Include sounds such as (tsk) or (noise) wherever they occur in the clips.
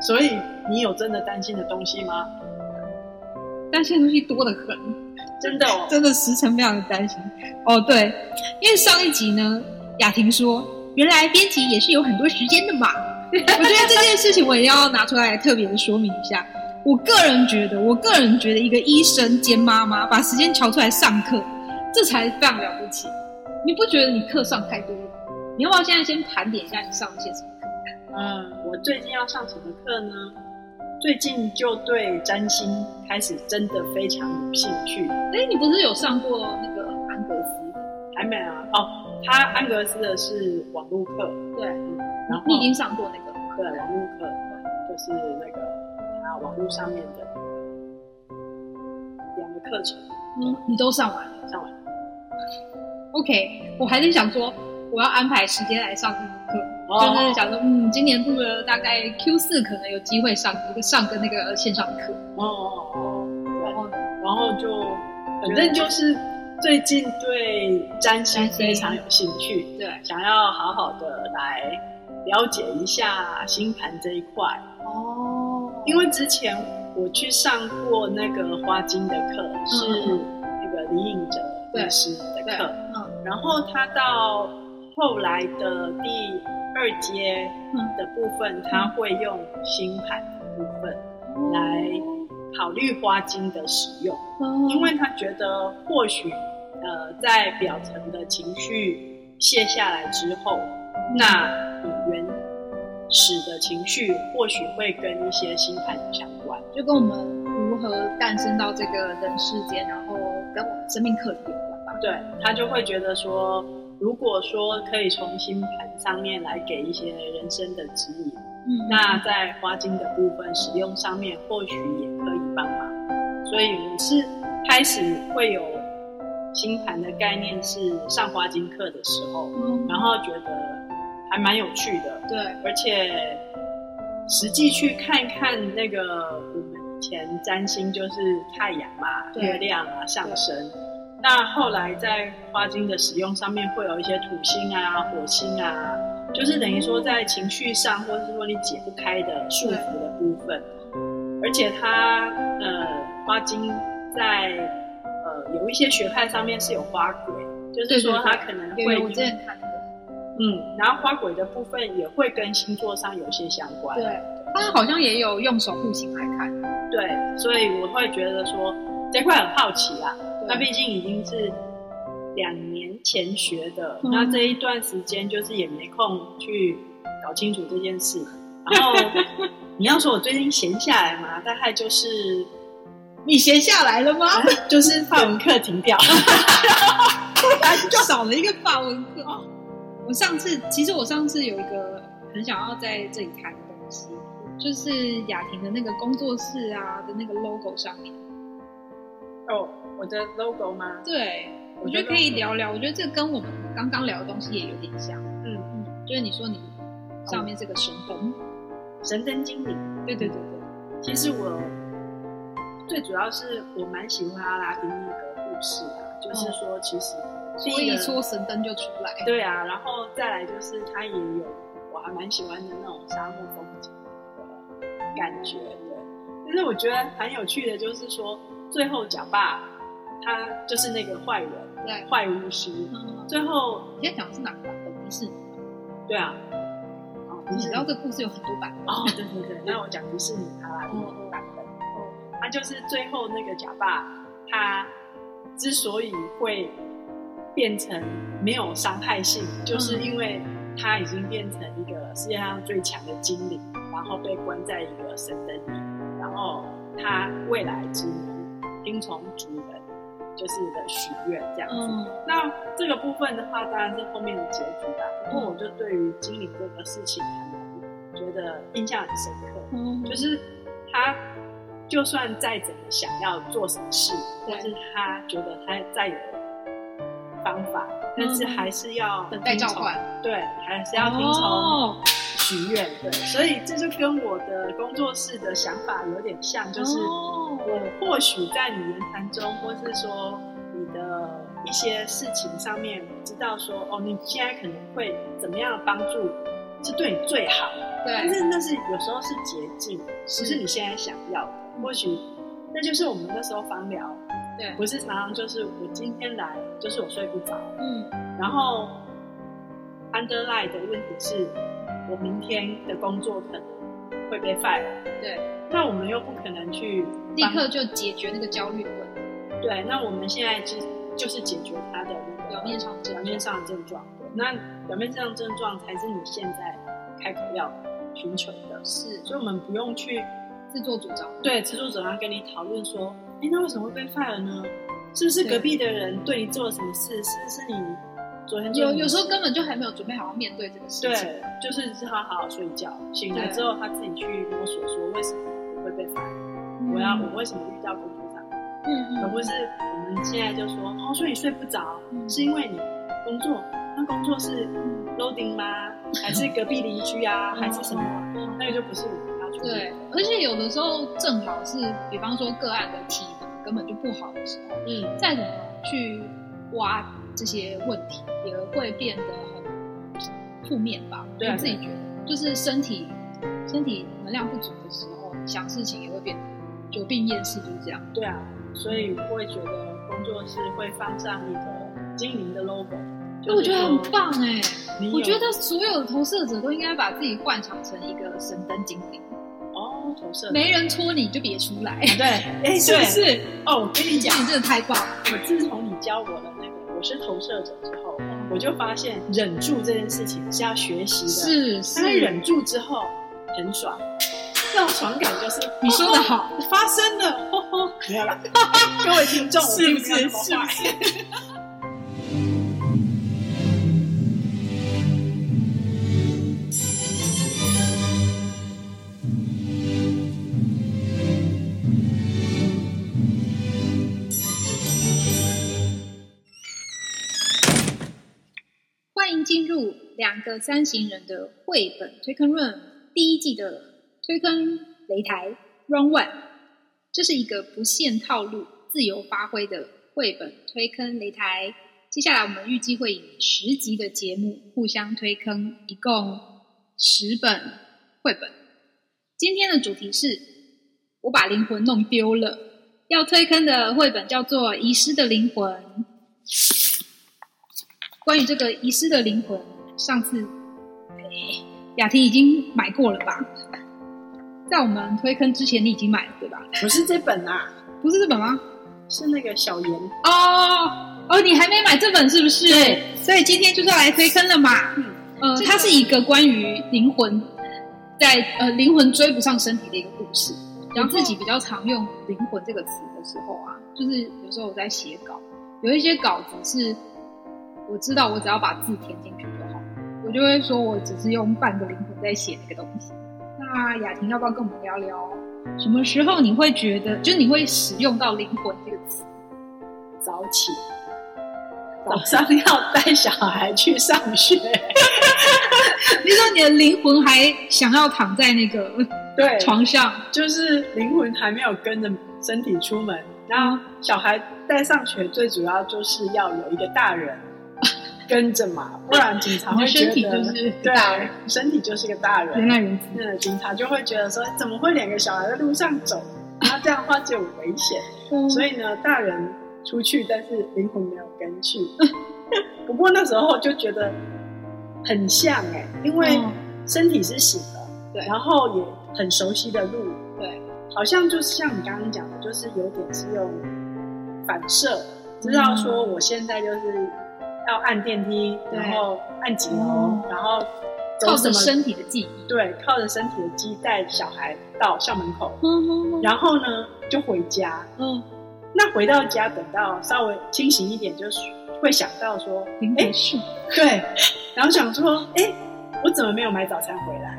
所以你有真的担心的东西吗？担心的东西多得很，(laughs) 真的哦，真的时辰非常的担心。哦，对，因为上一集呢，雅婷说，原来编辑也是有很多时间的嘛。(laughs) 我觉得这件事情我也要拿出来特别的说明一下。我个人觉得，我个人觉得一个医生兼妈妈把时间调出来上课，这才非常了不起。你不觉得你课上太多了？你要不要现在先盘点一下你上了些什么课？嗯，我最近要上什么课呢？最近就对占星开始真的非常有兴趣。哎，你不是有上过那个安格斯？还没啊？哦，他安格斯的是网络课，对，然后你已经上过那个了吗？对网络课，就是那个他网络上面的两个课程嗯，你都上完了。上完了。OK，我还是想说，我要安排时间来上这门课，哦就是想说，嗯，今年度的大概 Q 四可能有机会上一个上个那个线上课，哦哦哦，然后然后就反正就是最近对占星非常有兴趣，对，想要好好的来了解一下星盘这一块。哦，因为之前我去上过那个花精的课，是那个李颖哲律师的，课，嗯。然后他到后来的第二阶的部分，他会用星盘的部分来考虑花精的使用，哦因为他觉得或许呃在表层的情绪卸下来之后，那你原始的情绪或许会跟一些星盘有相关。就跟我们如何诞生到这个人世间，然后跟我们生命课题有关吧。对他就会觉得说，如果说可以从星盘上面来给一些人生的指引，嗯。那在花精的部分使用上面或许也可以帮忙。所以我是开始会有星盘的概念是上花精课的时候，嗯。然后觉得还蛮有趣的，对，而且实际去看一看那个我们以前占星就是太阳嘛、月亮啊上升，那后来在花精的使用上面会有一些土星啊、火星啊，就是等于说在情绪上或者是说你解不开的束缚的部分，而且它呃花精在呃有一些学派上面是有花鬼，就是说它可能会嗯，然后花鬼的部分也会跟星座上有些相关。对，他好像也有用守护星来看，对，所以我会觉得说这块很好奇啦。对那毕竟已经是两年前学的，嗯那这一段时间就是也没空去搞清楚这件事。然后 (laughs) 你要说我最近闲下来嘛，大概就是你闲下来了吗？就是法文课停掉，(laughs) 就少了一个法文课。我上次其实我上次有一个很想要在这里谈的东西，就是雅婷的那个工作室啊的那个 logo 上面。哦，我的 logo 吗？对，我觉得可以聊聊。我觉得这跟我们刚刚聊的东西也有点像。嗯，嗯，就是你说你上面这个神灯，神灯精灵。对对对对，其实我最主要是我蛮喜欢阿拉丁那个故事啊，就是说其实第所以一个说神灯就出来。对啊，然后再来就是它也有我还蛮喜欢的那种沙漠风景的感觉，对。但是我觉得很有趣的就是说，最后假爸他就是那个坏人，对，坏巫师，嗯，最后你现在讲的是哪个版本？迪士尼。对啊，哦，你知道这个故事有很多版本。哦，对对对，那我讲迪士尼阿拉丁的版本，他就是最后那个假爸，他之所以会变成没有伤害性，就是因为他已经变成一个世界上最强的精灵，然后被关在一个神灯里，然后他未来只能听从主人就是的许愿这样子。嗯，那这个部分的话，当然是后面的结局啦。不过我就对于精灵这个事情觉得印象很深刻，嗯。就是他就算再怎么想要做什么事，但是他觉得他再有方法，但是还是要等待召唤，对，还是要听从哦许愿，对。所以这就跟我的工作室的想法有点像，就是。哦我或许在你言谈中，或是说你的一些事情上面，知道说哦，你现在可能会怎么样的帮助是对你最好，对但，是那是有时候是捷径，不是你现在想要的。或许那就是我们那时候房疗，对，不是常常就是我今天来就是我睡不着，嗯，然后 underline 的问题是，我明天的工作可能会被 fire，对，那我们又不可能去立刻就解决那个焦虑的问题，对，那我们现在就就是解决他的那个表面上表面上的症状，对那表面上的症状才是你现在开口要寻求的，是。所以我们不用去自作主张，对自作主张跟你讨论说，哎，那为什么会被 fire 呢？是不是隔壁的人对你做了什么事？是不是你昨天有有时候根本就还没有准备好要面对这个事情，对，就是让他好好睡觉，醒来之后他自己去摸索说为什么我会被嗯我要我为什么遇到工作上。嗯嗯，而不是我们现在就说哦，所以你睡不着，嗯。是因为你工作，那工作是 loading 吗？还是隔壁邻居啊？(laughs) 还是什么？那个就不是我们要处理对，而且有的时候正好是，比方说个案的体能根本就不好的时候，嗯，再怎么去挖这些问题，也会变得很负面吧。对啊我自己觉得，就是身体身体能量不足的时候，想事情也会变得久病厌世，就是这样。对啊，所以我会觉得工作室会放上一个精灵的 logo，就我觉得很棒哎、我觉得所有的投射者都应该把自己幻想成一个神灯精灵，哦，投射没人戳你就别出来，对，哎，(laughs) 是不是？哦，我跟你讲，你真的太棒了。我自从你教我了那个我是投射者之后，我就发现忍住这件事情是要学习的，是是，但是忍住之后很爽，这种爽感就是 (laughs) 你说的好，发生了，没有啦，各位听众，我是不是是不坏。两个三行人的绘本推坑论第一季的推坑擂台 Run One。这是一个不限套路、自由发挥的绘本推坑擂台。接下来我们预计会以十集的节目互相推坑，一共十本绘本。今天的主题是我把灵魂弄丢了。要推坑的绘本叫做《遗失的灵魂》。关于这个遗失的灵魂，上次雅婷已经买过了吧？在我们推坑之前，你已经买了对吧？不是这本啊，不是这本吗？是那个小严，哦哦，你还没买这本是不是？对，所以今天就是要来推坑了嘛。嗯，呃，它是一个关于灵魂在呃灵魂追不上身体的一个故事。然后自己比较常用“灵魂”这个词的时候啊，就是有时候我在写稿，有一些稿子是我知道我只要把字填进去就会说我只是用半个灵魂在写那个东西。那雅婷要不要跟我们聊聊，什么时候你会觉得，就是你会使用到“灵魂”这个词？早起，(laughs) 早上要带小孩去上学，(laughs) 你说你的灵魂还想要躺在那个对，床上，就是灵魂还没有跟着身体出门，然后小孩带上学，最主要就是要有一个大人跟着嘛，不然警察会觉得身体就是对大人，身体就是个大人原，来如此。那警察就会觉得说，怎么会两个小孩在路上走？然后这样的话就有危险。所以以呢，大人出去，但是灵魂没有跟去。(laughs) 不过那时候就觉得很像哎、因为嗯身体是醒的，对然后也很熟悉的路，对，好像就是像你刚刚讲的，就是有点是用反射，知道说我现在就是要按电梯，然后按几楼，哦然后靠什么着身体的记忆。对，靠着身体的记忆带小孩到校门口，嗯然后呢就回家。嗯，那回到家，等到稍微清醒一点，就是会想到说，灵魂树，对，然后想说，哎，我怎么没有买早餐回来？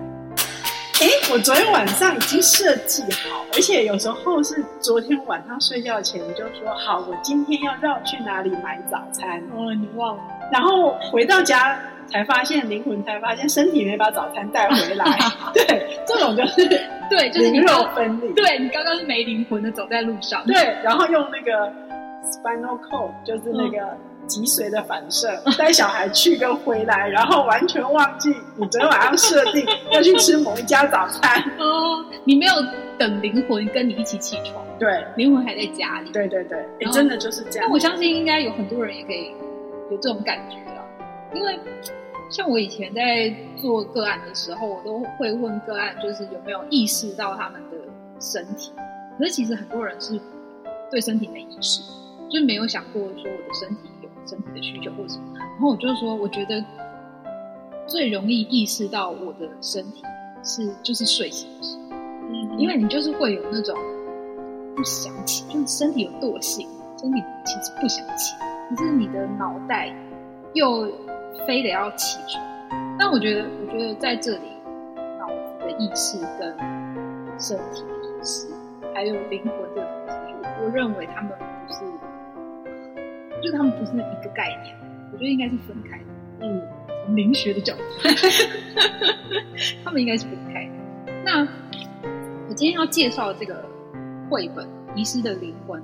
哎，我昨天晚上已经设计好，而且有时候是昨天晚上睡觉前就说好，我今天要绕去哪里买早餐，哦，你忘了？然后回到家才发现，灵魂才发现身体没把早餐带回来。(laughs) 对，这种就是对，就是肉刚，分离。对你刚刚是没灵魂的走在路上。对，然后用那个 spinal cord，就是那个脊髓的反射，带小孩去跟回来，然后完全忘记你昨天晚上设定要去吃某一家早餐。(laughs) 哦，你没有等灵魂跟你一起起床，对，灵魂还在家里。对对对，哎，真的就是这样。那我相信应该有很多人也可以有这种感觉了，因为 (tsk) 像我以前在做个案的时候，我都会问个案，就是有没有意识到他们的身体。可是其实很多人是对身体没意识，就是没有想过说我的身体有身体的需求或者什么。然后我就说，我觉得最容易意识到我的身体是就是睡醒的时候。嗯因为你就是会有那种不想起，就是身体有惰性，身体其实不想起，可是你的脑袋又非得要起床。但我觉得，我觉得在这里，脑子的意识跟身体的意识，还有灵魂这个东西，我我认为他们就他们不是一个概念，我觉得应该是分开的。嗯从灵学的角度，(laughs) 他们应该是分开的。那我今天要介绍的这个绘本《遗失的灵魂》，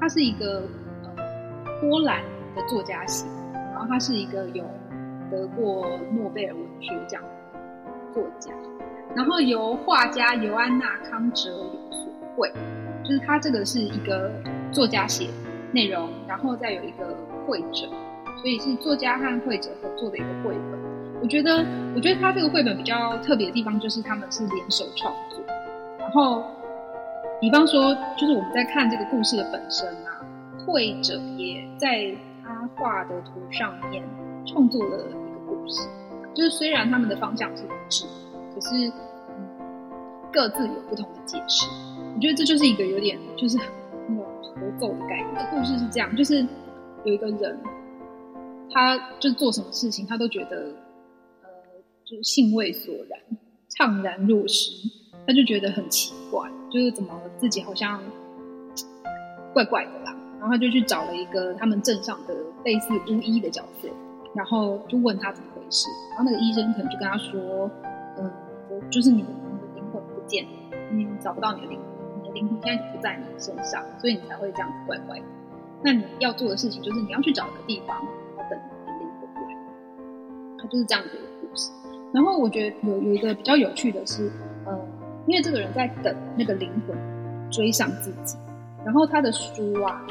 它是一个呃波兰的作家写，然后他是一个有得过诺贝尔文学奖的作家，然后由画家尤安娜康哲有所绘，就是他这个是一个作家写内容，然后再有一个绘者，所以是作家和绘者合作的一个绘本。我觉得，我觉得他这个绘本比较特别的地方就是他们是联手创作，然后，比方说，就是我们在看这个故事的本身啊，绘者也在他画的图上面创作了一个故事，就是虽然他们的方向是一致，可是嗯，各自有不同的解释。我觉得这就是一个有点就是合奏的概念。故事是这样，就是有一个人，他就做什么事情，他都觉得呃，就是兴味索然，怅然若失，他就觉得很奇怪，就是怎么自己好像怪怪的啦。然后他就去找了一个他们镇上的类似巫医的角色，然后就问他怎么回事。然后那个医生可能就跟他说：“嗯，就是你的你的灵魂不见了，你找不到你的灵，灵魂现在不在你身上，所以你才会这样子怪怪的。那你要做的事情就是你要去找一个地方，然后等你灵魂来。它就是这样子的一个故事。然后我觉得有有一个比较有趣的是，呃，因为这个人在等那个灵魂追上自己，然后他的书啊，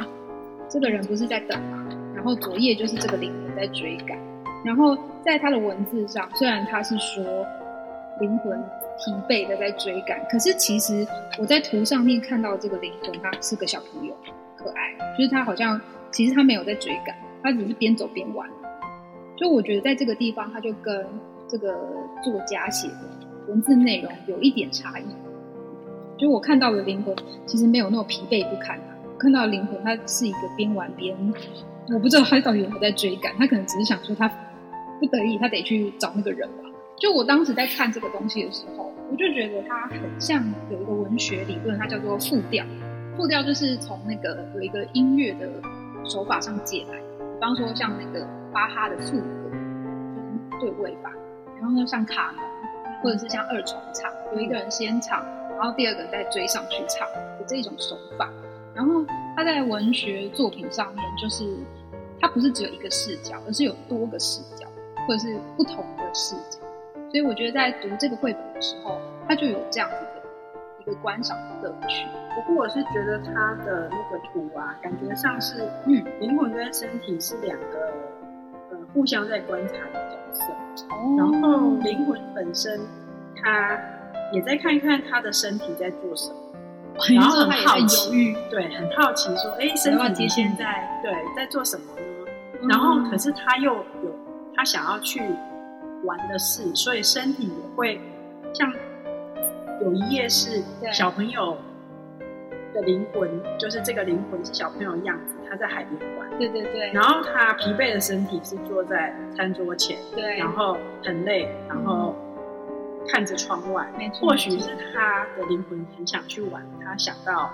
这个人不是在等嘛，然后昨夜就是这个灵魂在追赶，然后在他的文字上，虽然他是说灵魂疲惫的在追赶，可是其实我在图上面看到这个灵魂，他是个小朋友，可爱，就是他好像其实他没有在追赶，他只是边走边玩。就我觉得在这个地方，他就跟这个作家写的文字内容有一点差异。就我看到的灵魂其实没有那么疲惫不堪，我看到灵魂他是一个边玩边，我不知道他到底有没有在追赶，他可能只是想说他不得已他得去找那个人吧。就我当时在看这个东西的时候，我就觉得它很像有一个文学理论，它叫做复调。复调就是从那个有一个音乐的手法上借来，比方说像那个巴哈的副歌，就是对位法，然后呢像卡农或者是像二重唱，有一个人先唱，然后第二个人再追上去唱的这种手法。然后他在文学作品上面，就是它不是只有一个视角，而是有多个视角，或者是不同的视角。所以我觉得在读这个绘本的时候，它就有这样子的一个观赏的乐趣。不过我是觉得他的那个图啊，感觉上是嗯，灵魂跟身体是两个呃互相在观察的角色，哦然后灵魂本身他也在看看他的身体在做什么，然后很他也在好奇犹豫，对，很好奇说，哎，身体现在对在做什么呢？嗯然后可是他又有他想要去玩的事，所以身体也会像有一页是小朋友的灵魂，就是这个灵魂是小朋友的样子，他在海边玩，对对对，然后他疲惫的身体是坐在餐桌前，对，然后很累，然后看着窗外，没错，或许是他的灵魂很想去玩，他想到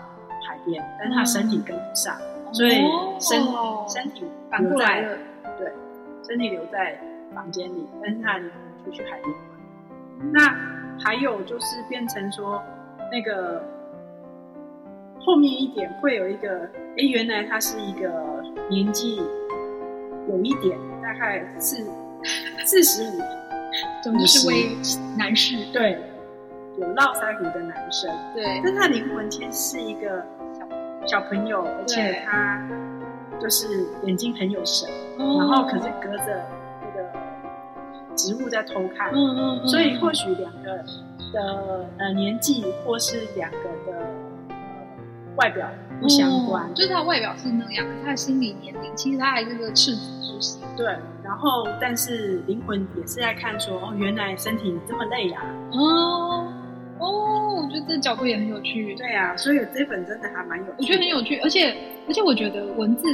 海边，但是他身体跟不上，所以身、哦。身体反过来了，对，身体留在房间里，但是他的灵魂出去海边玩。那还有就是变成说，那个后面一点会有一个，哎，原来他是一个年纪有一点，大概四 (laughs) 四十五，总之是位男士，对，有络腮胡的男生，对，但他灵魂其实是一个小小朋友，而且他就是眼睛很有神，哦。然后可是隔着那个植物在偷看，嗯嗯嗯，所以或许两个的呃年纪或是两个的呃外表不相关，哦就是他外表是那样，他的心理年龄其实他还是个赤子之心。对，然后但是灵魂也是在看说，哦，原来身体这么累呀、哦哦，我觉得这角度也很有趣。对啊、所以这本真的还蛮有趣，我觉得很有趣，而且而且我觉得文字，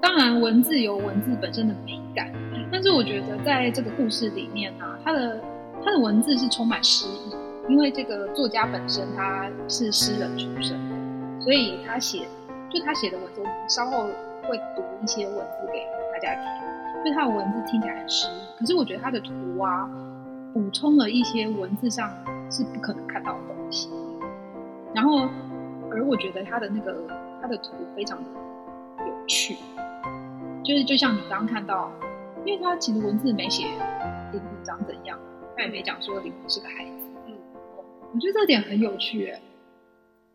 当然文字有文字本身的美感，但是我觉得在这个故事里面呢、他的他的文字是充满诗意，因为这个作家本身他是诗人出身的，所以他写就他写的文字，稍后会读一些文字给大家听，就他的文字听起来很诗意，可是我觉得他的图啊，补充了一些文字上是不可能看到的东西。然后，而我觉得他的那个他的图非常的有趣，就是就像你刚刚看到，因为他其实文字没写灵魂长怎样，他也没讲说灵魂是个孩子，嗯，我觉得这点很有趣耶，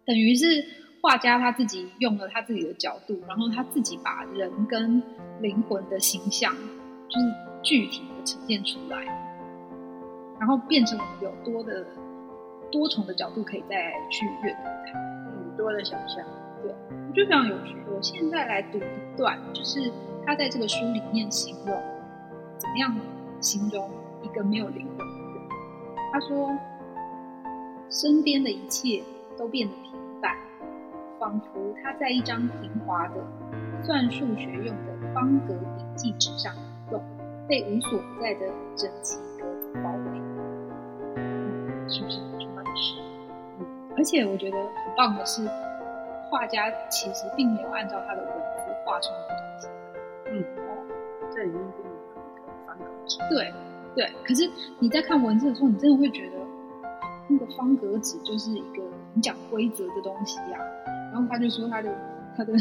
等于是画家他自己用了他自己的角度，然后他自己把人跟灵魂的形象，就是具体的呈现出来，然后变成我们有多的多重的角度可以再去阅读它。嗯，多的想象，我觉得非常有趣。我现在来读一段，就是他在这个书里面形容怎么样形容一个没有灵魂的人。他说，身边的一切都变得平淡，仿佛他在一张平滑的算数学用的方格笔记纸上移动，被无所不在的整齐格子包围。嗯，是不是充满诗？嗯，而且我觉得很棒的是，画家其实并没有按照他的文字画出不同形嗯，对对，可是你在看文字的时候，你真的会觉得那个方格纸就是一个很讲规则的东西呀、然后他就说他的他的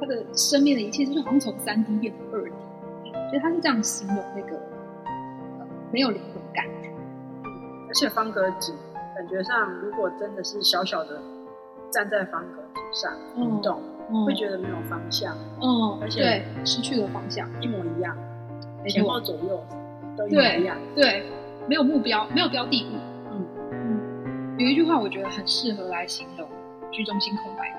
他的生命的一切，就是好像从三 D 变成二 D，所以他是这样形容那个呃没有灵魂感觉。而且方格纸感觉上，如果真的是小小的站在方格纸上移动，嗯会觉得没有方向，嗯，而且对失去了方向，一模一样，前后左右都一样，对，没有目标，没有标的物。嗯嗯，有一句话我觉得很适合来形容居中心空白，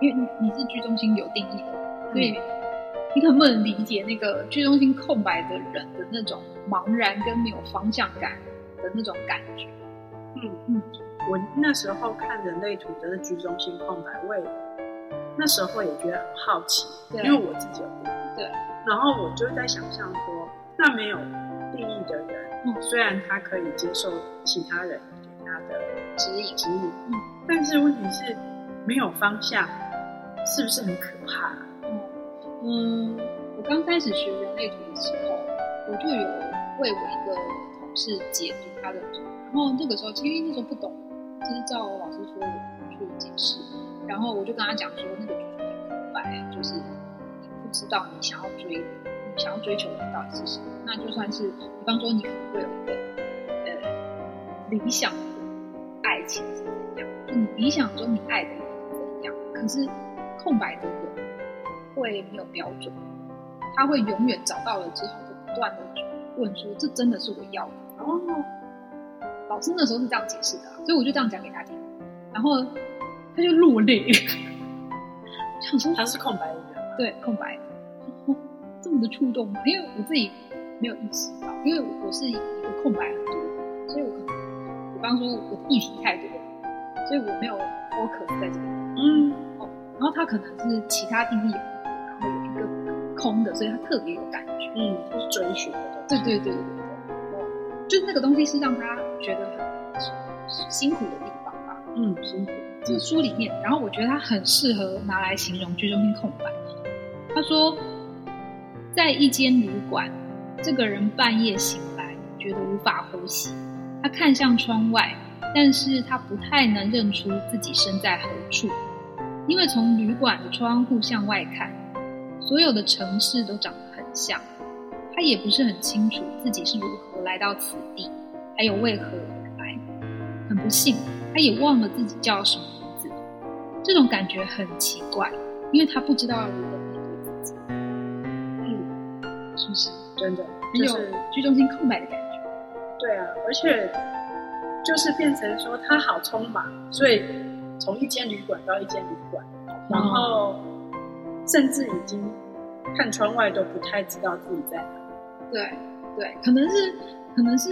因为你你是居中心有定义的，所以你可能不能理解那个居中心空白的人的那种茫然跟没有方向感的那种感觉。嗯嗯，我那时候看人类图的居中心空白，我也那时候也觉得很好奇，因为我自己对，然后我就在想象说，那没有定义的人，嗯虽然他可以接受其他人给他的指引指引，嗯，但是问题是没有方向，是不是很可怕？嗯嗯，我刚开始学人类图的时候，我就有为我一个同事解读他的图，然后那个时候其实那时候不懂，就是照我老师说的去解释，然后我就跟他讲说，那个居中心空白就是你知道你想要追，你想要追求的到底是什么，那就算是比方说你可能会有一个呃理想的爱情是怎样，就你理想中你爱的人是怎样，可是空白的人会没有标准，他会永远找到了之后，就不断的问说：“这真的是我要的？”哦，老师那时候是这样解释的、所以我就这样讲给他听，然后他就落泪。(laughs) 了，想说他是空白的，对空白的，哦 (laughs) 这么的触动吗？因为我自己没有意识到，因为我是一个空白很多的，所以我可能，比方说我的议题太多，所以我没有 focus 在这个地方。嗯，然后他可能是其他定义有，然后有一个空的，所以他特别有感觉。嗯，就是追寻的东西，对对对对对对，哦，就是那个东西是让他觉得很辛苦的地方吧。嗯，辛苦，这个书里面，然后我觉得它很适合拿来形容居中心空白。他说，在一间旅馆，这个人半夜醒来，觉得无法呼吸。他看向窗外，但是他不太能认出自己身在何处，因为从旅馆的窗户向外看，所有的城市都长得很像，他也不是很清楚自己是如何来到此地，还有为何而来。很不幸，他也忘了自己叫什么名字。这种感觉很奇怪，因为他不知道要如何嗯，是不是？真的很有就是居中心空白的感觉。对啊，而且就是变成说他好匆忙，所以从一间旅馆到一间旅馆，然后甚至已经看窗外都不太知道自己在哪。对对，可能是可能是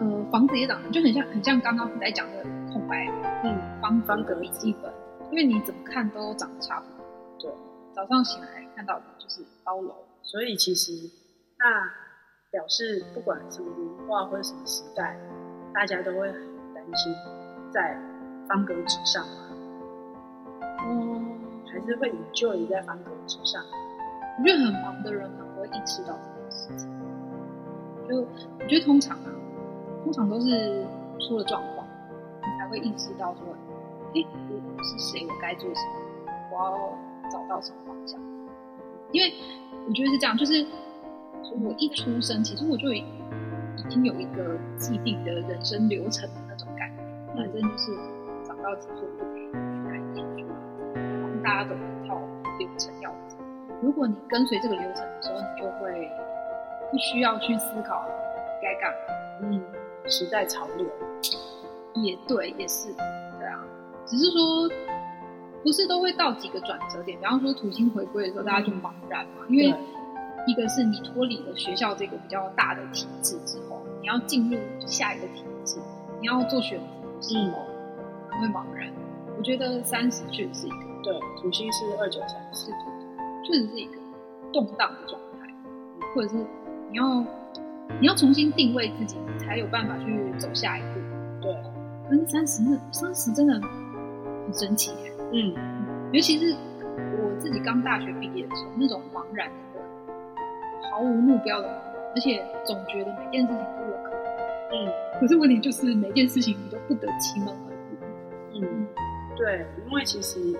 呃房子也长得就很像很像刚刚在讲的空白嗯，方方格格笔记本，因为你怎么看都长得差不多。对，早上醒来看到的就是高楼。所以其实那表示不管什么文化或者什么时代，大家都会很担心在方格纸上嘛，嗯，还是会 enjoy 在方格纸上。我觉得很忙的人呢不会意识到这件事情。就我觉得通常啊，通常都是出了状况，你才会意识到说，哎，我我是谁，我该做什么，我要找到什么方向。因为我觉得是这样，就是我一出生，其实我就已经有一个既定的人生流程的那种感觉，反正就是长到几岁就可以去看念书，大家都有一套流程要走。如果你跟随这个流程的时候，你就会不需要去思考该干嘛。嗯，时代潮流。也对，也是，对啊，只是说不是都会到几个转折点，比方说土星回归的时候，大家就茫然嘛，因为一个是你脱离了学校这个比较大的体制之后，你要进入下一个体制，你要做选择的时候，可能会茫然。我觉得三十确实是一个，对，土星是二九三四是，确实是一个动荡的状态，或者是你要你要重新定位自己，你才有办法去走下一步。对，可是三十那三十真的很神奇耶，嗯，尤其是我自己刚大学毕业的时候，那种茫然的、毫无目标的茫然，而且总觉得每件事情都有可能。嗯。可是问题就是每件事情你都不得其门而入。嗯，对，因为其实以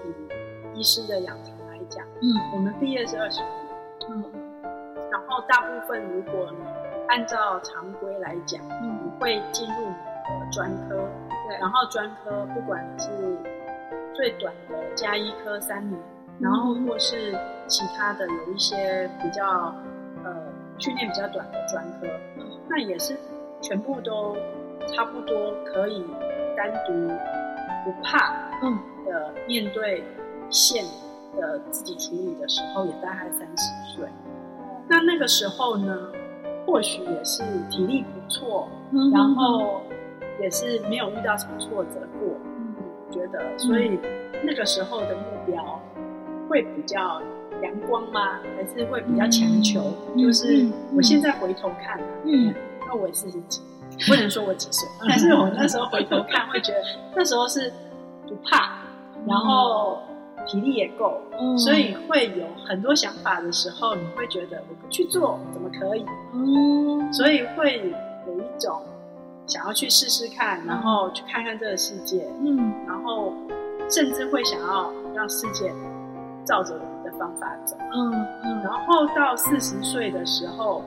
医师的养成来讲，嗯。我们毕业是二十年，嗯。然后大部分如果你按照常规来讲，你嗯，会进入某个专科，对，然后专科不管是最短的加医科三年，然后或是其他的有一些比较呃训练比较短的专科，那也是全部都差不多可以单独不怕嗯。的面对线的自己处理的时候，也大概三十岁。那那个时候呢，或许也是体力不错，嗯然后也是没有遇到什么挫折过，觉得，所以那个时候的目标会比较阳光吗？还是会比较强求？嗯就是嗯我现在回头看，嗯，那我也四十几，不能说我几岁，但是我那时候回头看，会觉得那时候是不怕，然后体力也够，嗯。所以会有很多想法的时候，你会觉得我不去做怎么可以？哦，所以会有一种想要去试试看，然后去看看这个世界，嗯然后甚至会想要让世界照着我们的方法走。嗯嗯，然后到四十岁的时候，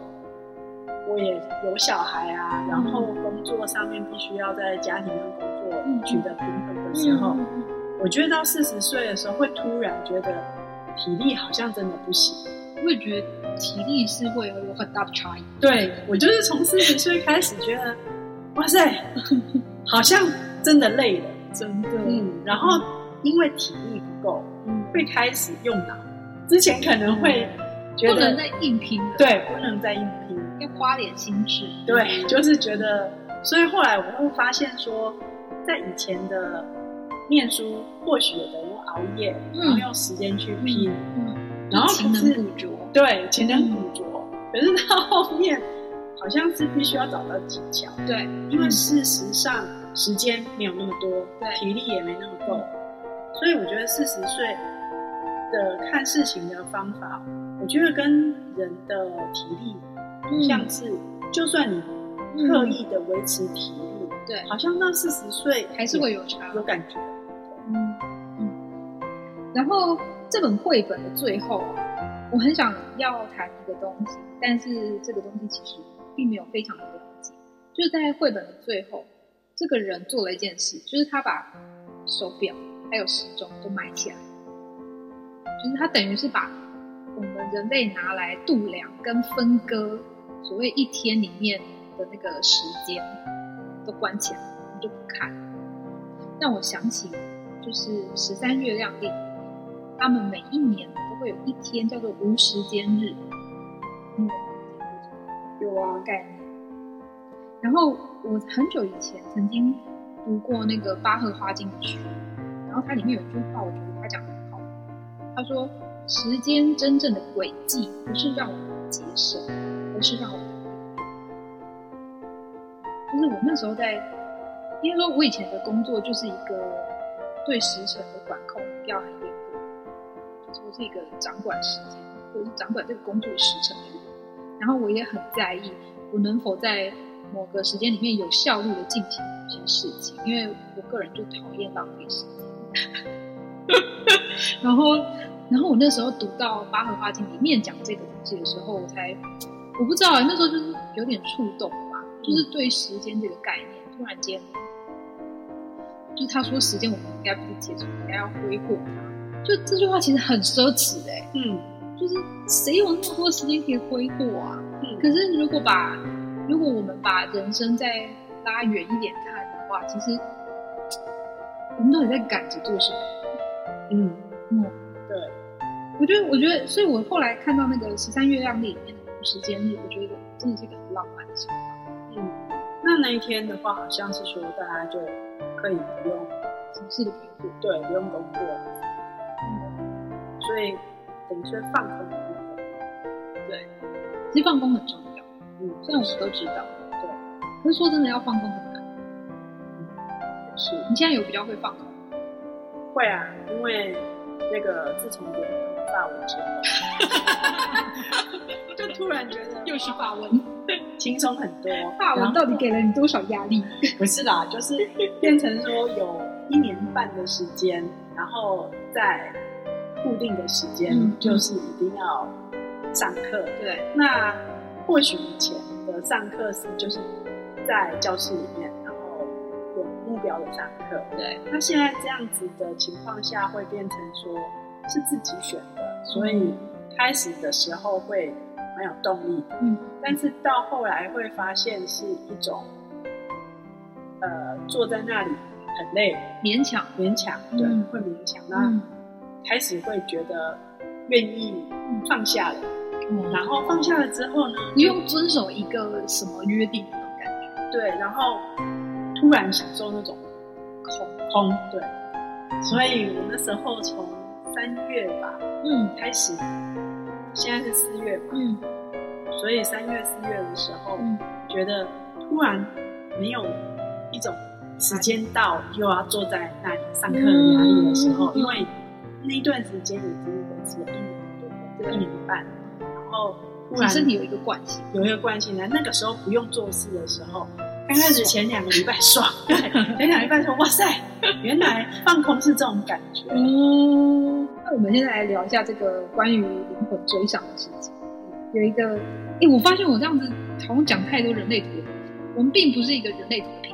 我也有小孩啊，然后工作上面必须要在家庭上工作嗯取得平衡的时候，我觉得到四十岁的时候，会突然觉得体力好像真的不行。嗯我也觉得体力是会有有很大的差异。对我就是从四十岁开始觉得，哇塞，(laughs) 好像真的累了，真的，嗯，然后因为体力不够，嗯，会开始用脑，之前可能会觉得不能再硬拼了，，对，不能再硬拼，要花点心智。对，就是觉得，所以后来我会发现说，在以前的念书，或许有的人用熬夜，嗯。然后用时间去拼，嗯，然后勤可是能补拙。对，勤能补拙，可是到后面好像是必须要找到技巧。对，因为事实上时间没有那么多，对体力也没那么够，所以我觉得四十岁的看事情的方法，我觉得跟人的体力嗯像是，就算你刻意的维持体力，对，好像到四十岁还是会有差。有感觉。嗯嗯。然后这本绘本的最后啊，我很想要谈一个东西，但是这个东西其实并没有非常的了解。就是在绘本的最后，这个人做了一件事，就是他把手表还有时钟都埋起来，就是他等于是把我们人类拿来度量跟分割所谓一天里面的那个时间都关起来，我们就不看。让我想起就是十三月亮历，他们每一年都。会有一天叫做无时间日，嗯，有啊概念。然后我很久以前曾经读过那个巴赫花精的书，然后它里面有一句话，我觉得他讲的很好。他说：“时间真正的轨迹不是让我们节省，而是让我们……就是我那时候在，应该说，我以前的工作就是一个对时辰的管控要很严格，就是。”我是一个掌管时间，或者是掌管这个工作时辰的人，然后我也很在意我能否在某个时间里面有效率的进行某些事情，因为我个人就讨厌浪费时间。(laughs) 然后，然后我那时候读到《八合花经》里面讲这个东西的时候，我才我不知道，那时候就是有点触动吧，就是对时间这个概念，突然间，就他说时间我们应该不是节省，应该要挥霍它。就这句话其实很奢侈哎，嗯，就是谁有那么多时间可以挥霍啊？嗯，可是如果把如果我们把人生再拉远一点看的话，其实我们到底在赶着做什么？嗯嗯，对，我觉得我觉得，所以我后来看到那个十三月亮历里面的时间日，我觉得真的是一个很浪漫的想法。嗯，那那一天的话，好像是说大家就可以不用什么事都不用做，对，不用工作。嗯所以等于说放空的部分，对，其实放空很重要。嗯，虽然我们都知道，对，可是说真的要放空很难。嗯，是。你现在有比较会放空？会啊，因为那个自从学法文之后，(laughs) 就突然觉得又是法文，(laughs) 轻松很多。法文到底给了你多少压力？(laughs) 不是啦，就是变成说有一年半的时间，然后在。固定的时间就是一定要上课。对，那或许以前的上课是就是在教室里面，然后有目标的上课。对，那现在这样子的情况下，会变成说是自己选的，所以开始的时候会蛮有动力。嗯，但是到后来会发现是一种，呃，坐在那里很累，勉强，勉强，对，会勉强。那开始会觉得愿意放下了，然后放下了之后呢，不用遵守一个什么约定那种感觉，对，然后突然享受那种空空，对，所以我那时候从三月吧，嗯，开始，现在是四月嘛，嗯，所以三月四月的时候，觉得突然没有一种时间到又要坐在那里上课的压力的时候，因为。那一段时间已经维持了一年多，一年半，然后突然身体有一个惯性，有一个惯性来。那个时候不用做事的时候，刚开始前两个礼拜爽，对，(laughs) 前两个礼拜说哇塞，原来放空是这种感觉。嗯，那我们现在来聊一下这个关于灵魂追上的事情。有一个，哎，我发现我这样子好像讲太多人类。我们并不是一个人类图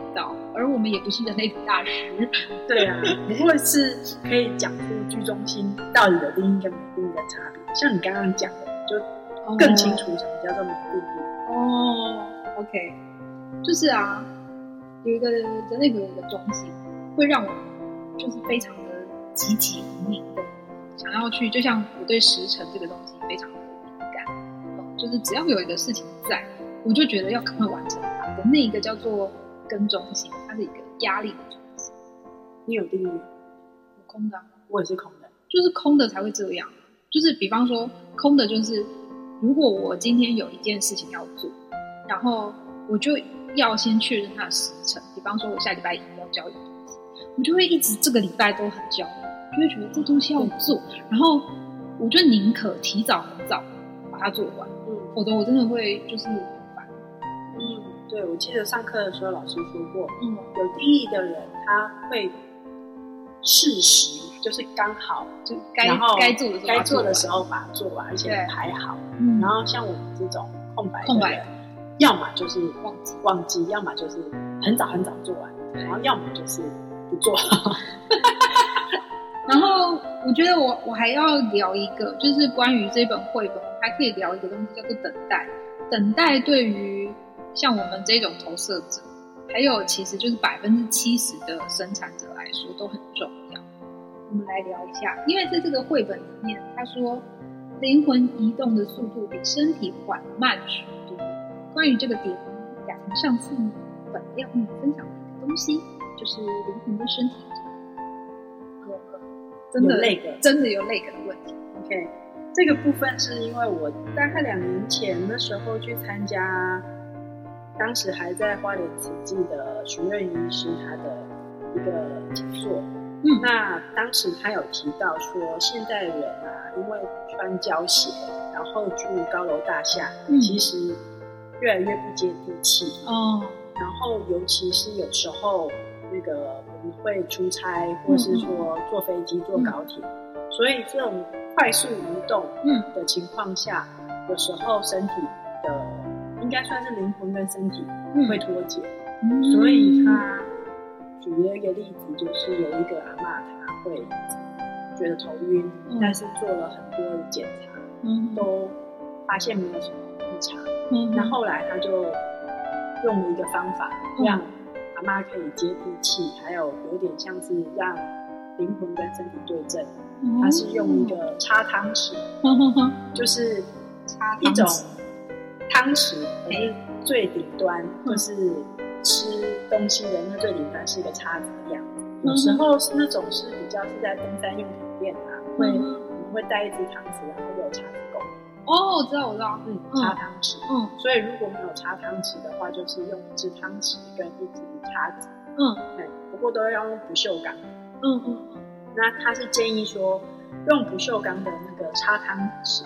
而我们也不是人类图大师，对啊，(laughs) 不过是可以讲出居中心到底的定义跟没定义的差别。像你刚刚讲的，就更清楚什么叫做没定义。哦，OK，就是啊，有一个人类图有一个中心，会让我就是非常的积极引领的，想要去，就像我对时辰这个东西非常的敏感，就是只要有一个事情在，我就觉得要赶快完成它的那一个叫做。跟中心，它是一个压力的中心。你有定义？有空的，我也是空的，就是空的才会这样。就是比方说，空的就是，如果我今天有一件事情要做，然后我就要先确认它的时辰。比方说，我下礼拜一要交一个东西，我就会一直这个礼拜都很焦虑，就会觉得这东西要做，然后我就宁可提早很早把它做完，嗯，否则我真的会就是。对，我记得上课的时候老师说过，嗯，有定义的人他会适时就是刚好就该该做的该做的完时候把它做完，而且对排好。嗯然后像我们这种空白的空白人，要么就是忘记忘记，要么就是很早很早做完，然后要么就是不做。(laughs) 然后我觉得我我还要聊一个，就是关于这本绘本，我还可以聊一个东西叫做等待。等待对于像我们这种投射者，还有其实就是百分之七十的生产者来说都很重要。我们来聊一下，因为在这个绘本里面，他说灵魂移动的速度比身体缓慢许多。关于这个点，雅婷上次本要跟你分享的一个东西，就是灵魂跟身体呃真的有那个真的有那个的问题。OK，这个部分是因为我大概两年前的时候去参加，当时还在花莲慈济的徐润医师他的一个讲座。嗯。那当时他有提到说，现代人啊，因为穿胶鞋，然后住高楼大厦，嗯。其实越来越不接地气。哦，然后尤其是有时候那个我们会出差，或是说坐飞机、坐高铁，所以这种快速移动嗯。的情况下，有时候身体该算是灵魂跟身体嗯。会脱节，嗯。所以他举了一个例子，就是有一个阿妈，她会觉得头晕，嗯。但是做了很多的检查，嗯。都发现没有什么异常。嗯。那后来他就用了一个方法，嗯。让阿妈可以接地气，还有有点像是让灵魂跟身体对症。他是用一个插汤匙，(laughs) 就是插一种匙汤匙，可是最顶端嗯。就是吃东西的那最顶端是一个叉子的样有时候是那种是比较是在登山用品店啊，会嗯我们会带一只汤匙，然后有叉子钩，哦，我知道我知道，嗯，嗯插汤匙。嗯。所以如果没有插汤匙的话，就是用一只汤匙跟一只叉子，嗯。对，不过都要用不锈钢。嗯。嗯嗯。那他是建议说，用不锈钢的那个插汤匙，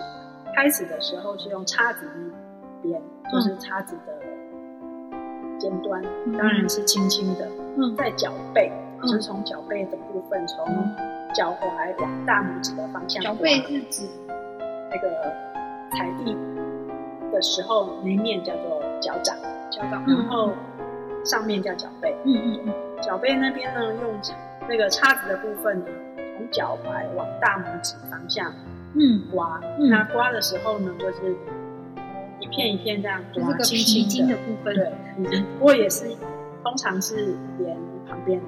开始的时候是用叉子那边，就是叉子的尖端，嗯当然是轻轻的，嗯。在脚背，嗯。就是从脚背的部分，从脚踝往大拇指的方向刮，脚背是指那个踩地的时候，那一面叫做脚掌，脚掌，然后上面叫脚背。嗯嗯嗯。脚背那边呢，用那个叉子的部分呢，从脚踝往大拇指方向嗯，刮。嗯。那刮的时候呢，就是一片一片这样刮，就是个轻皮筋轻的。的部分，对。不过也是，通常是连旁边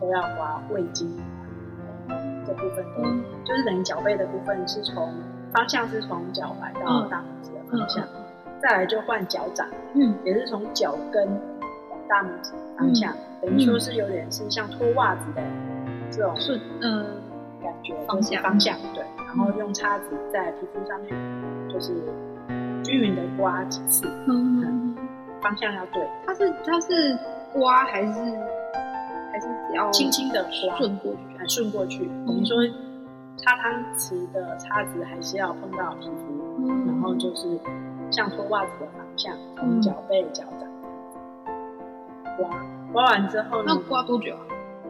都要刮胃经这部分都，嗯就是等于脚背的部分是从方向是从脚踝到嗯大拇指的嗯方向，再来就换脚掌。嗯也是从脚跟往大拇指方向，等于说是有点是像脱袜子的这种顺嗯感觉，方向就是方向对，然后用叉子在皮肤上面就是均匀的刮几次，嗯。嗯，方向要对，它是它是刮还是还是只要轻轻的刮，顺过去？还顺过去，等于说擦汤匙的叉子还是要碰到皮肤，嗯。然后就是像脱袜子的方向，从脚背、脚掌刮，刮完之后呢那，刮多久啊？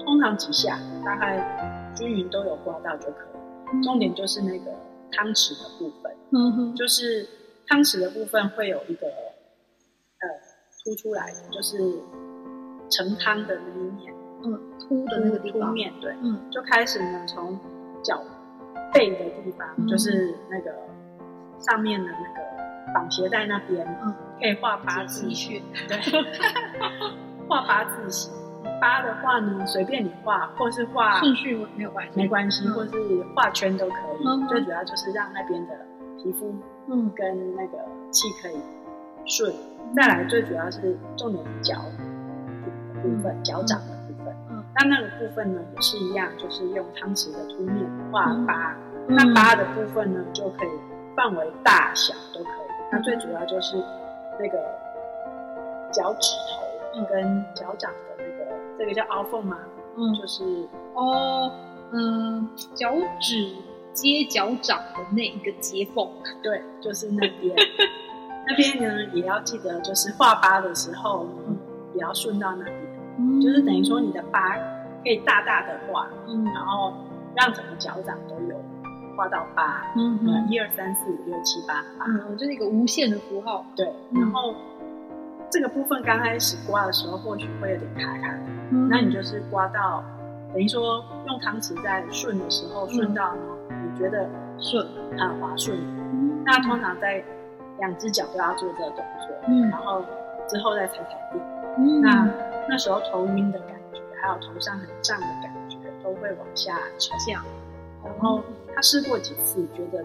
通常几下，大概均匀都有刮到就可以。重点就是那个汤匙的部分，嗯哼。就是汤匙的部分会有一个呃凸出来的，就是盛汤的那一面，嗯，凸的那个地方，凸面对，嗯。就开始呢从脚背的地方，嗯。就是那个上面的那个绑鞋带那边，嗯，可以画八字对，(laughs) 画八字形。八的话呢，随便你画，或是画顺序没有关系，没关系，嗯。或是画圈都可以。嗯最主要就是让那边的皮肤嗯跟那个气可以顺。再来，最主要是重点是脚的部分，脚掌的部分。嗯那那个部分呢，也是一样，就是用汤匙的凸面画八。嗯那八的部分呢，就可以范围大小都可以。那最主要就是那个脚趾头跟脚掌的那个，这个叫凹缝吗？嗯就是哦嗯，脚趾接脚掌的那一个接缝，对，就是那边。(laughs) 那边呢，也要记得，就是画疤的时候呢，也要顺到那边，就是等于说你的疤可以大大的画，嗯。然后让整个脚掌都有画到八，嗯嗯，一二三四五六七八。八，嗯，就是一个无限的符号。对，嗯。然后这个部分刚开始刮的时候，或许会有点卡卡那你就是刮到，等于说用汤匙在顺的时候，顺到觉得顺，很滑顺，嗯。那通常在两只脚都要做这个动作，嗯。然后之后再踩踩地。嗯。那那时候头晕的感觉，还有头上很胀的感觉，都会往下沉。这样，然后他试过几次，觉得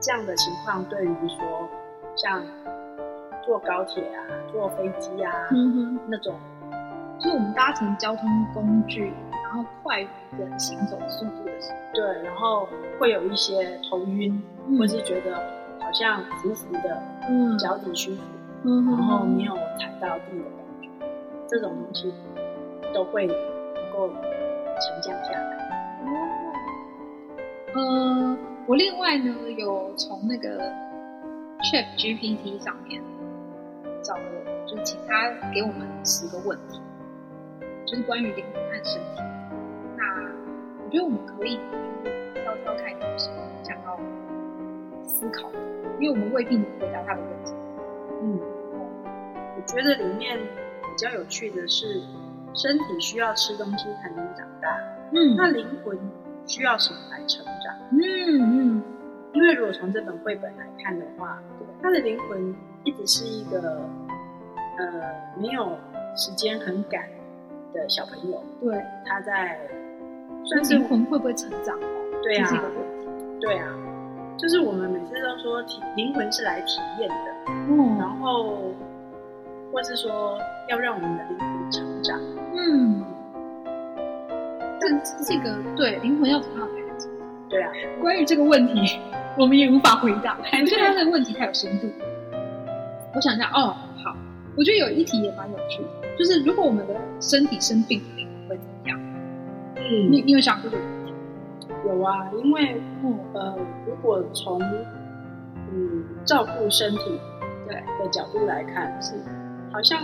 这样的情况对于说像坐高铁啊、坐飞机啊、嗯哼，那种，就是我们搭乘交通工具，然后快于人行走速度的时候，对，然后会有一些头晕，嗯或是觉得好像浮浮的，嗯脚底虚浮，嗯然后没有踩到地的感觉，这种东西都会能够沉降下来。呃，我另外呢有从那个 Chat GPT 上面找了，就是请他给我们十个问题，就是关于灵魂和身体。那我觉得我们可以去挑挑看有什么想要思考的，因为我们未必能回答他的问题。嗯，我觉得里面比较有趣的是，身体需要吃东西才能长大，嗯。那灵魂需要什么来成长？嗯嗯。因为如果从这本绘本来看的话，他的灵魂一直是一个呃没有时间很赶的小朋友，对，他在算是灵魂会不会成长？对啊。对啊，就是我们每次都说体灵魂是来体验的，嗯然哦，后或是说要让我们的灵魂成长。嗯，但这个对灵魂要怎么样成长？对啊，关于这个问题，我们也无法回答，我觉得他这个问题太有深度。我想一下，哦，好，我觉得有一题也蛮有趣的，就是如果我们的身体生病？嗯你你有想过这个问题？有啊，因为嗯呃，如果从嗯照顾身体对的角度来看，是好像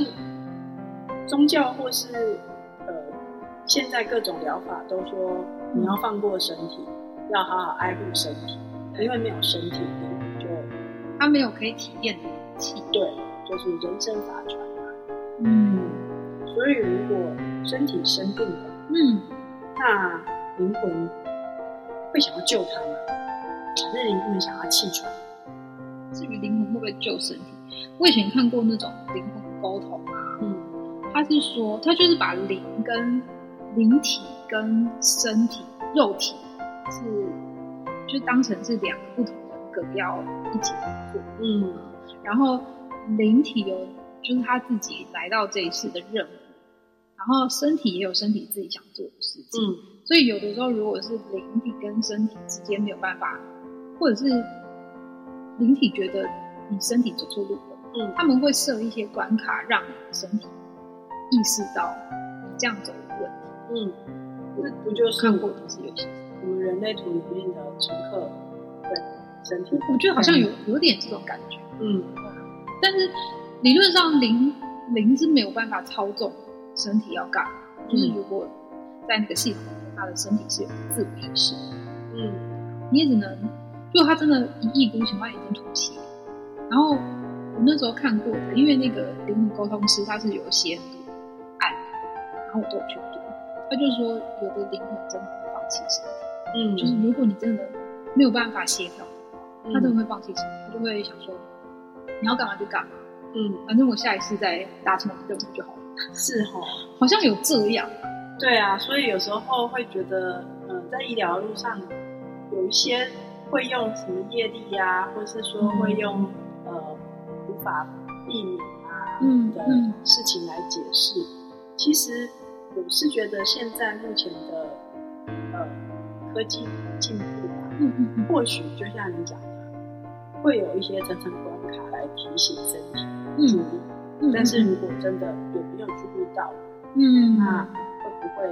宗教或是呃现在各种疗法都说你要放过身体，要好好爱护身体，因为没有身体，就他没有可以体验的勇气。对，就是人生法传嘛。嗯所以如果身体生病了，嗯，那灵魂会想要救他吗？还是灵魂想要气喘？至于灵魂会不会救身体，我以前看过那种灵魂沟通啊，嗯他是说，他就是把灵跟灵体跟身体肉体是，就当成是两个不同人格要一起工作。嗯然后灵体有就是他自己来到这一世的任务，然后身体也有身体自己想做的事情。嗯。所以有的时候，如果是灵体跟身体之间没有办法，或者是灵体觉得你身体走错路了，嗯。他们会设一些关卡，让你的身体意识到你这样走的问题。嗯，那不就是看过电视游戏，我们人类图里面的乘客的身体？我觉得好像有有点这种感觉，嗯。但是理论上灵灵是没有办法操纵身体要干嘛，就是如果在那个系统里面，他的身体是有自我意识的，嗯。你也只能，如果他真的一意孤行，他已经吐气了。然后我那时候看过的，因为那个灵魂沟通师他是有写很多案例，然后我都有去读，他就说有的灵魂真的会放弃身体，嗯，就是如果你真的没有办法协调他真的会放弃身体，他就会想说你要干嘛就干嘛，嗯。反正我下一次再达成我的任务就好了，是哦，好像有这样，对啊，所以有时候会觉得，嗯、在医疗路上有一些会用什么业力啊，或是说会用呃无法避免啊的事情来解释。其实我是觉得现在目前的呃科技进步啊，或许就像你讲的，会有一些层层关卡来提醒身体注嗯意。嗯，但是如果真的也没有注意到，嗯，那会不会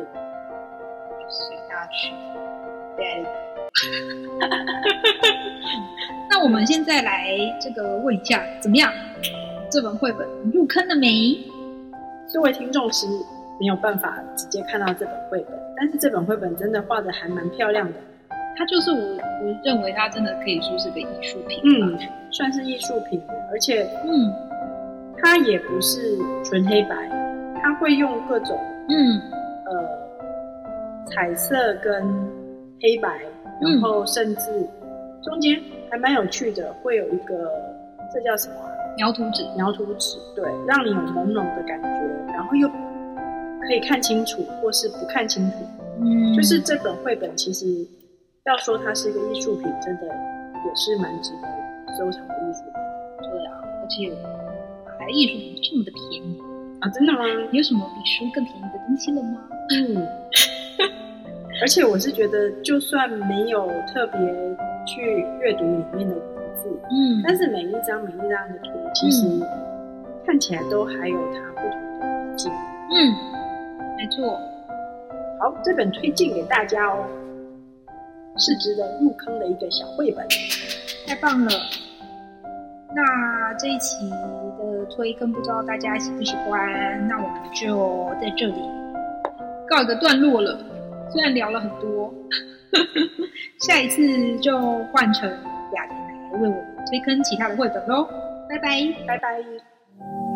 随他去。对。那我们现在来这个问一下，怎么样？这本绘本入坑了没？各位听众是没有办法直接看到这本绘本，但是这本绘本真的画的还蛮漂亮的，它就是我我认为它真的可以说是个艺术品，嗯，算是艺术品，而且嗯它也不是纯黑白，它会用各种嗯。呃彩色跟黑白，然后甚至中间还蛮有趣的，会有一个这叫什么啊、描图纸，描图纸，对，让你有朦胧的感觉，然后又可以看清楚，或是不看清楚。嗯，就是这本绘本，其实要说它是一个艺术品，真的也是蛮值得收藏的艺术品。对啊，而且买来艺术品这么的便宜，啊！真的吗？有什么比书更便宜的东西了吗？嗯。而且我是觉得，就算没有特别去阅读里面的文字，嗯但是每一张每一张的图，其实看起来都还有它不同的意境。嗯，没错，好，这本推荐给大家哦，是值得入坑的一个小绘本。太棒了。那这一期的推更不知道大家喜不喜欢，那我们就在这里告一个段落了。虽然聊了很多，(laughs) 下一次就换成雅婷来为我们推坑其他的绘本喽。拜拜。拜拜。